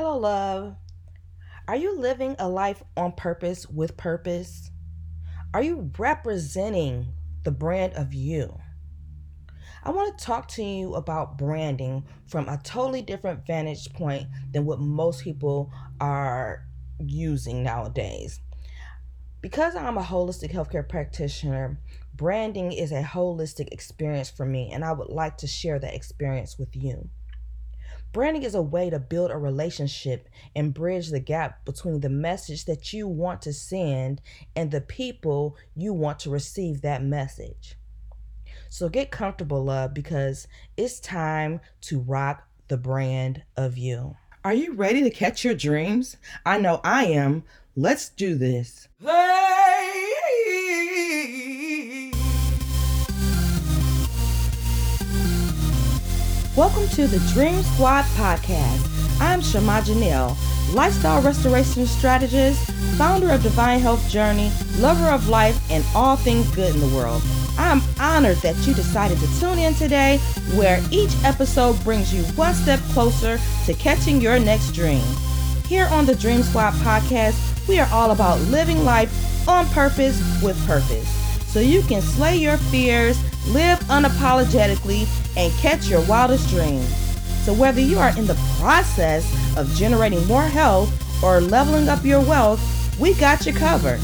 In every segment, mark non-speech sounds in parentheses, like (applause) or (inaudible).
Hello, love. Are you living a life on purpose with purpose? Are you representing the brand of you? I want to talk to you about branding from a totally different vantage point than what most people are using nowadays. Because I'm a holistic healthcare practitioner, branding is a holistic experience for me, and I would like to share that experience with you. Branding is a way to build a relationship and bridge the gap between the message that you want to send and the people you want to receive that message. So get comfortable, love, because it's time to rock the brand of you. Are you ready to catch your dreams? I know I am. Let's do this. Welcome to the Dream Squad podcast. I'm Shama Jenell, lifestyle restoration strategist, founder of Divine Health Journey, lover of life, and all things good in the world. I'm honored that you decided to tune in today, where each episode brings you one step closer to catching your next dream. Here on the Dream Squad podcast, we are all about living life on purpose with purpose so you can slay your fears, live unapologetically, and catch your wildest dreams. So, whether you are in the process of generating more health or leveling up your wealth, we got you covered.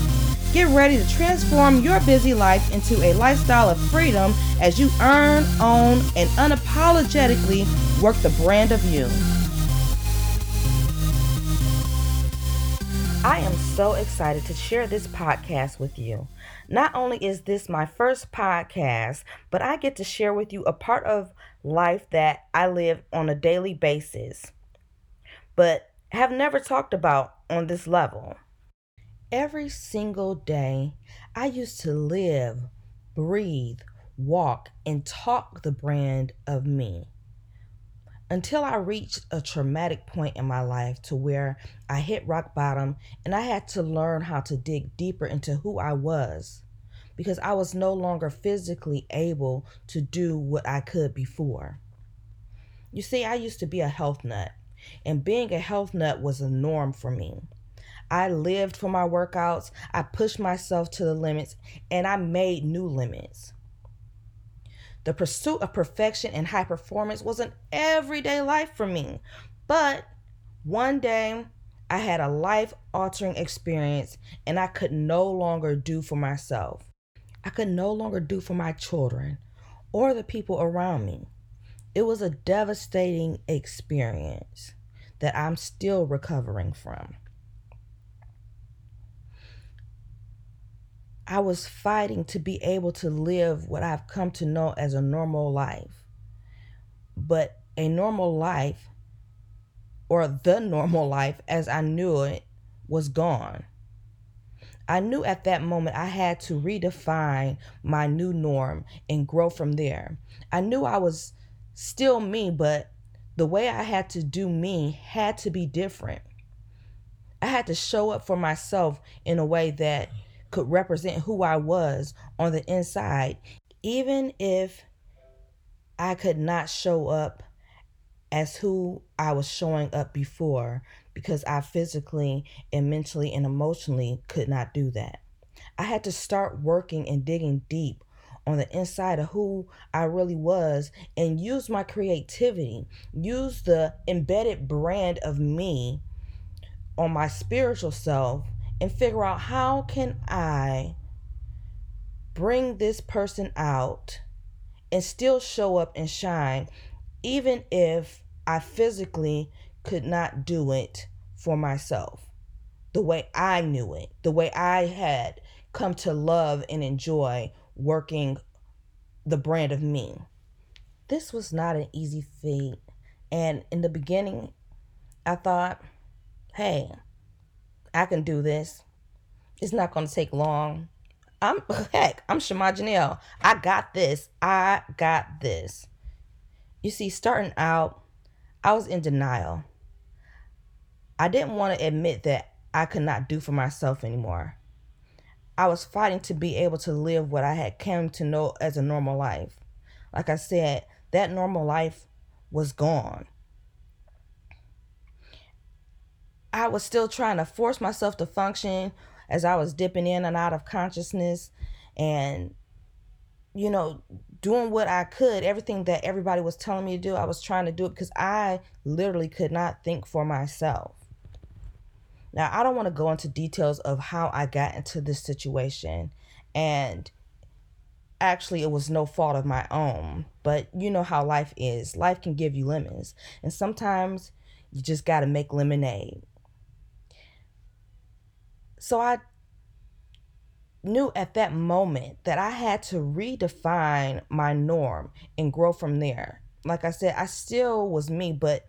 Get ready to transform your busy life into a lifestyle of freedom as you earn, own, and unapologetically work the brand of you. I am so excited to share this podcast with you. Not only is this my first podcast, but I get to share with you a part of life that I live on a daily basis, but have never talked about on this level. Every single day, I used to live, breathe, walk, and talk the brand of me until I reached a traumatic point in my life to where I hit rock bottom and I had to learn how to dig deeper into who I was because I was no longer physically able to do what I could before. You see, I used to be a health nut, and being a health nut was a norm for me. I lived for my workouts, I pushed myself to the limits, and I made new limits. The pursuit of perfection and high performance was an everyday life for me. But one day, I had a life altering experience and I could no longer do for myself. I could no longer do for my children or the people around me. It was a devastating experience that I'm still recovering from. I was fighting to be able to live what I've come to know as a normal life. But a normal life, or the (laughs) normal life as I knew it, was gone. I knew at that moment I had to redefine my new norm and grow from there. I knew I was still me, but the way I had to do me had to be different. I had to show up for myself in a way that could represent who I was on the inside, even if I could not show up as who I was showing up before because I physically and mentally and emotionally could not do that. I had to start working and digging deep on the inside of who I really was and use my creativity, use the embedded brand of me on my spiritual self and figure out how can I bring this person out and still show up and shine even if I physically could not do it for myself the way I knew it, the way I had come to love and enjoy working the brand of me. This was not an easy feat. And in the beginning, I thought, hey, I can do this. It's not going to take long. I'm (laughs) heck, I'm Shama Jenell. I got this. I got this. You see, starting out, I was in denial. I didn't want to admit that I could not do for myself anymore. I was fighting to be able to live what I had come to know as a normal life. Like I said, that normal life was gone. I was still trying to force myself to function as I was dipping in and out of consciousness and you know doing what I could. Everything that everybody was telling me to do I was trying to do it because I literally could not think for myself. Now I don't want to go into details of how I got into this situation and actually it was no fault of my own but you know how life is. Life can give you lemons and sometimes you just got to make lemonade so I knew at that moment that I had to redefine my norm and grow from there. Like I said, I still was me, but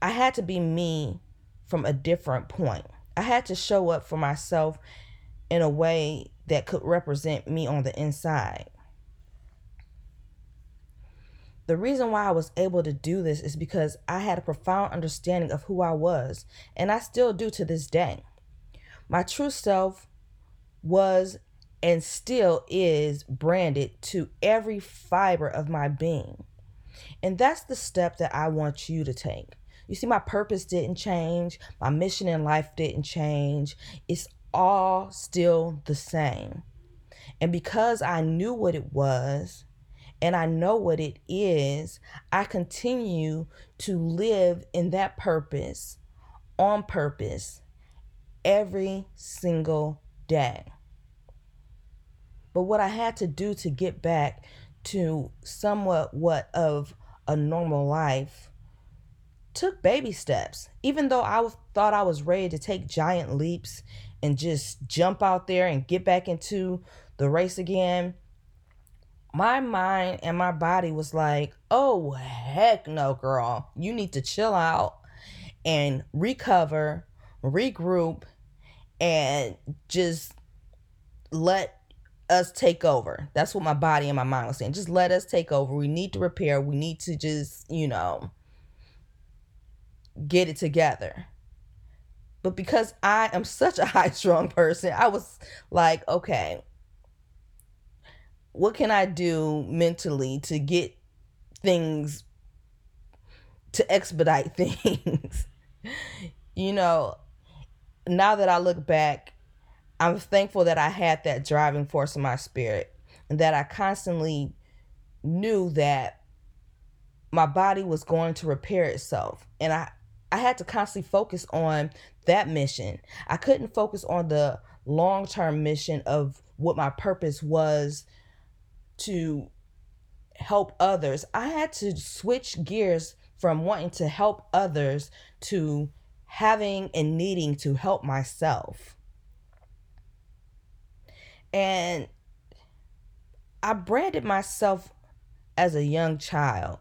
I had to be me from a different point. I had to show up for myself in a way that could represent me on the inside. The reason why I was able to do this is because I had a profound understanding of who I was, and I still do to this day. My true self was and still is branded to every fiber of my being. And that's the step that I want you to take. You see, my purpose didn't change, my mission in life didn't change. It's all still the same. And because I knew what it was, and I know what it is, I continue to live in that purpose on purpose every single day. But what I had to do to get back to somewhat what of a normal life took baby steps. Even though I thought I was ready to take giant leaps and just jump out there and get back into the race again, my mind and my body was like, oh, heck no, girl. You need to chill out and recover, regroup, and just let us take over. That's what my body and my mind was saying. Just let us take over. We need to repair. We need to just, you know, get it together. But because I am such a (laughs) high strung person, I was like, okay, what can I do mentally to get things to expedite (laughs) things? you know, now that I look back, I'm thankful that I had that driving force in my spirit and that I constantly knew that my body was going to repair itself. And I, I had to constantly focus on that mission. I couldn't focus on the long term mission of what my purpose was to help others. I had to switch gears from wanting to help others to having and needing to help myself. And I branded myself as a young child.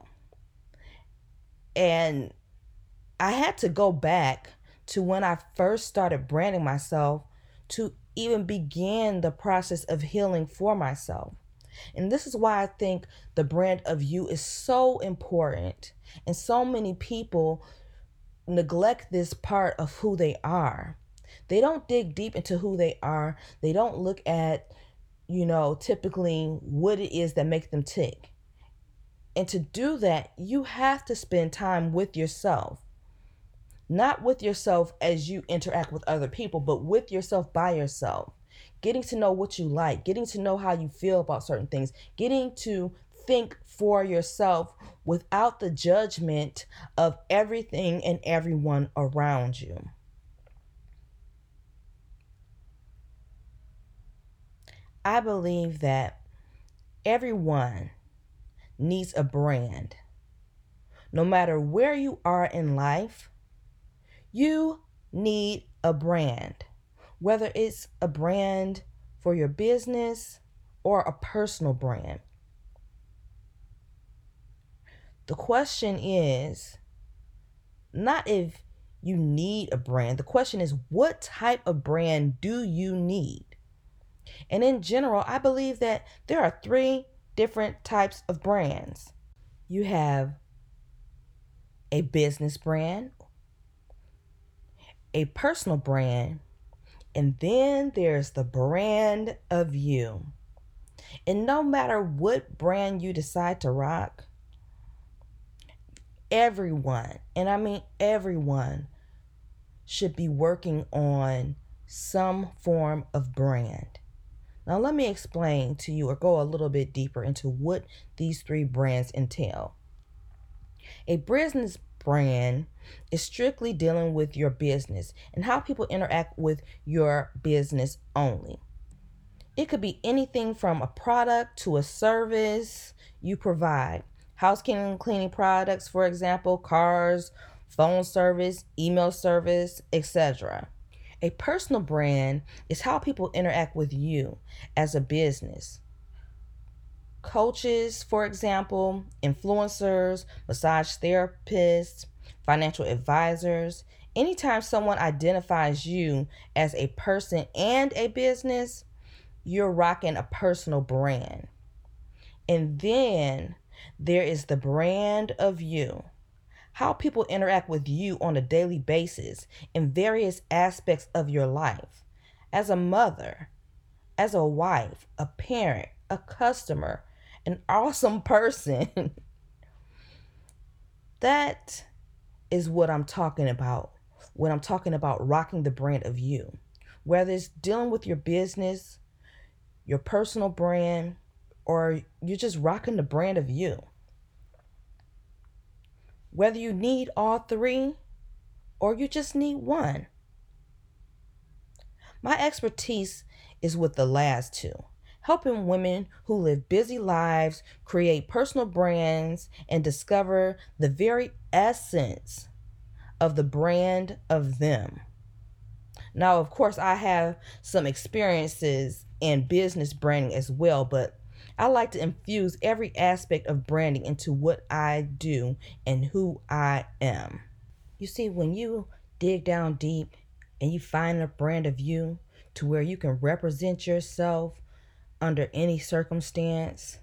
And I had to go back to when I first started branding myself to even begin the process of healing for myself. And this is why I think the brand of you is so important. And so many people neglect this part of who they are. They don't dig deep into who they are. They don't look at, you know, typically what it is that makes them tick. And to do that, you have to spend time with yourself. Not with yourself as you interact with other people, but with yourself by yourself. Getting to know what you like, getting to know how you feel about certain things, getting to think for yourself without the judgment of everything and everyone around you. I believe that everyone needs a brand. No matter where you are in life, you need a brand. Whether it's a brand for your business or a personal brand. The question is not if you need a brand, the question is what type of brand do you need? And in general, I believe that there are three different types of brands. You have a business brand, a personal brand, and then there's the brand of you. And no matter what brand you decide to rock, everyone, and I mean everyone, should be working on some form of brand. Now, let me explain to you or go a little bit deeper into what these three brands entail. A business brand is strictly dealing with your business and how people interact with your business only. It could be anything from a product to a service you provide. Housekeeping and cleaning products, for example, cars, phone service, email service, etc. A personal brand is how people interact with you as a business. Coaches, for example, influencers, massage therapists, financial advisors. Anytime someone identifies you as a person and a business, you're rocking a personal brand. And then there is the brand of you how people interact with you on a daily basis in various aspects of your life as a mother, as a wife, a parent, a customer, an awesome person. (laughs) that is what I'm talking about when I'm talking about rocking the brand of you. Whether it's dealing with your business, your personal brand, or you're just rocking the brand of you. Whether you need all three or you just need one. My expertise is with the last two, helping women who live busy lives create personal brands and discover the very essence of the brand of them. Now, of course, I have some experiences in business branding as well, but I like to infuse every aspect of branding into what I do and who I am. You see, when you dig down deep and you find a brand of you to where you can represent yourself under any circumstance,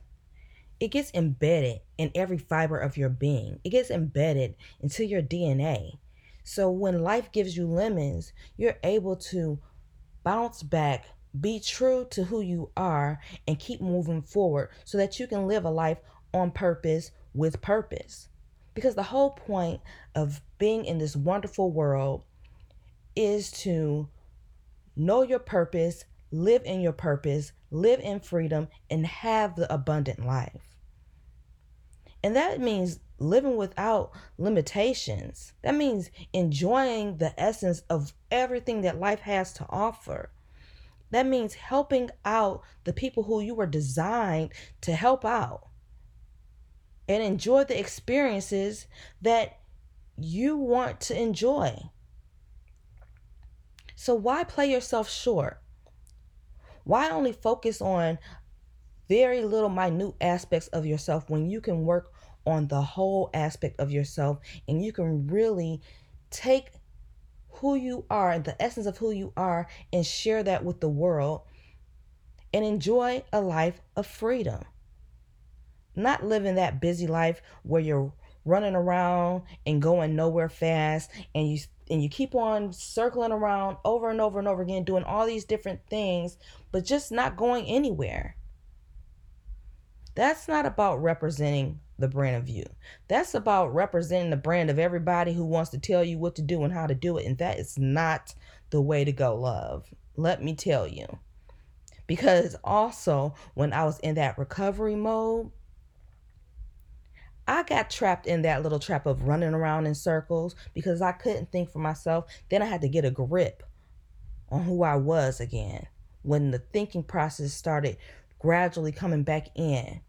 it gets embedded in every fiber of your being. It gets embedded into your DNA. So when life gives you lemons, you're able to bounce back be true to who you are and keep moving forward so that you can live a life on purpose with purpose. Because the whole point of being in this wonderful world is to know your purpose, live in your purpose, live in freedom, and have the abundant life. And that means living without limitations. That means enjoying the essence of everything that life has to offer. That means helping out the people who you were designed to help out and enjoy the experiences that you want to enjoy. So, why play yourself short? Why only focus on very little minute aspects of yourself when you can work on the whole aspect of yourself and you can really take who you are the essence of who you are and share that with the world and enjoy a life of freedom. Not living that busy life where you're running around and going nowhere fast and you and you keep on circling around over and over and over again doing all these different things but just not going anywhere. That's not about representing the brand of you. That's about representing the brand of everybody who wants to tell you what to do and how to do it. And that is not the way to go, love. Let me tell you. Because also, when I was in that recovery mode, I got trapped in that little trap of running around in circles because I couldn't think for myself. Then I had to get a grip on who I was again when the thinking process started gradually coming back in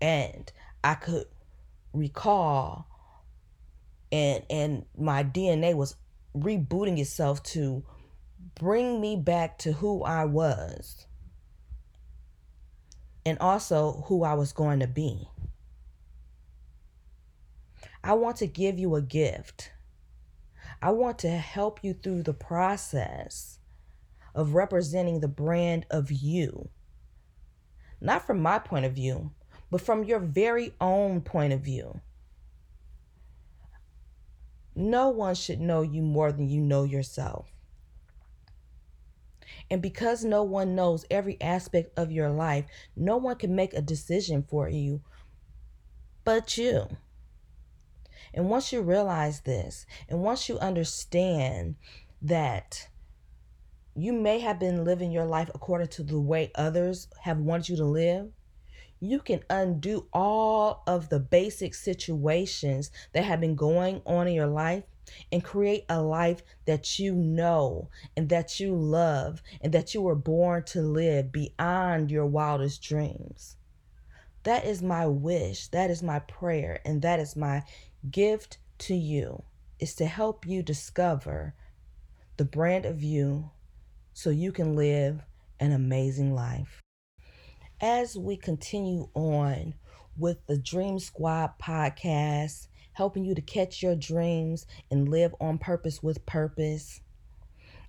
and I could recall and and my DNA was rebooting itself to bring me back to who I was and also who I was going to be. I want to give you a gift. I want to help you through the process of representing the brand of you. Not from my point of view, but from your very own point of view. No one should know you more than you know yourself. And because no one knows every aspect of your life, no one can make a decision for you but you. And once you realize this, and once you understand that you may have been living your life according to the way others have wanted you to live, you can undo all of the basic situations that have been going on in your life and create a life that you know and that you love and that you were born to live beyond your wildest dreams. That is my wish, that is my prayer, and that is my gift to you is to help you discover the brand of you so you can live an amazing life. As we continue on with the Dream Squad podcast, helping you to catch your dreams and live on purpose with purpose.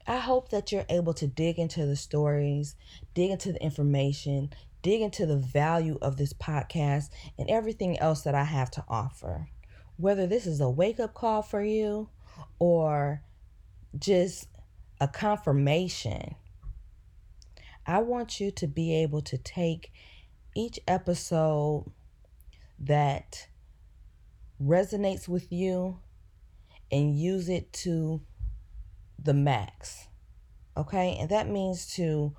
I hope that you're able to dig into the stories, dig into the information, dig into the value of this podcast and everything else that I have to offer. Whether this is a wake up call for you or just a confirmation, I want you to be able to take each episode that resonates with you and use it to the max. Okay? And that means to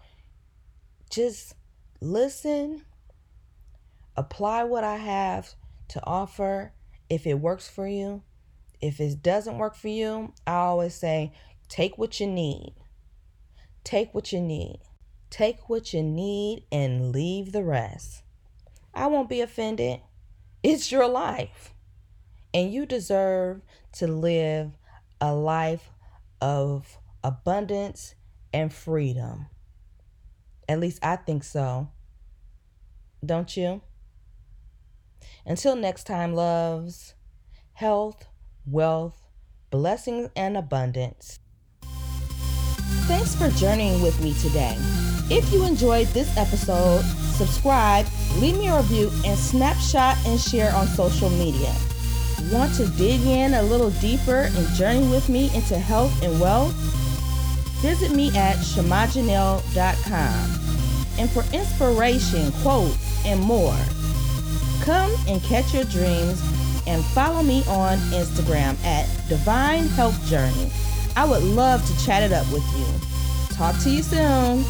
just listen, apply what I have to offer if it works for you. If it doesn't work for you, I always say take what you need. Take what you need. Take what you need and leave the rest. I won't be offended. It's your life. And you deserve to live a life of abundance and freedom. At least I think so. Don't you? Until next time, loves, health, wealth, blessings, and abundance. Thanks for journeying with me today. If you enjoyed this episode, subscribe, leave me a review, and snapshot and share on social media. Want to dig in a little deeper and journey with me into health and wealth? Visit me at shamajenell.com. And for inspiration, quotes, and more, come and catch your dreams and follow me on Instagram at Divine Health Journey. I would love to chat it up with you. Talk to you soon.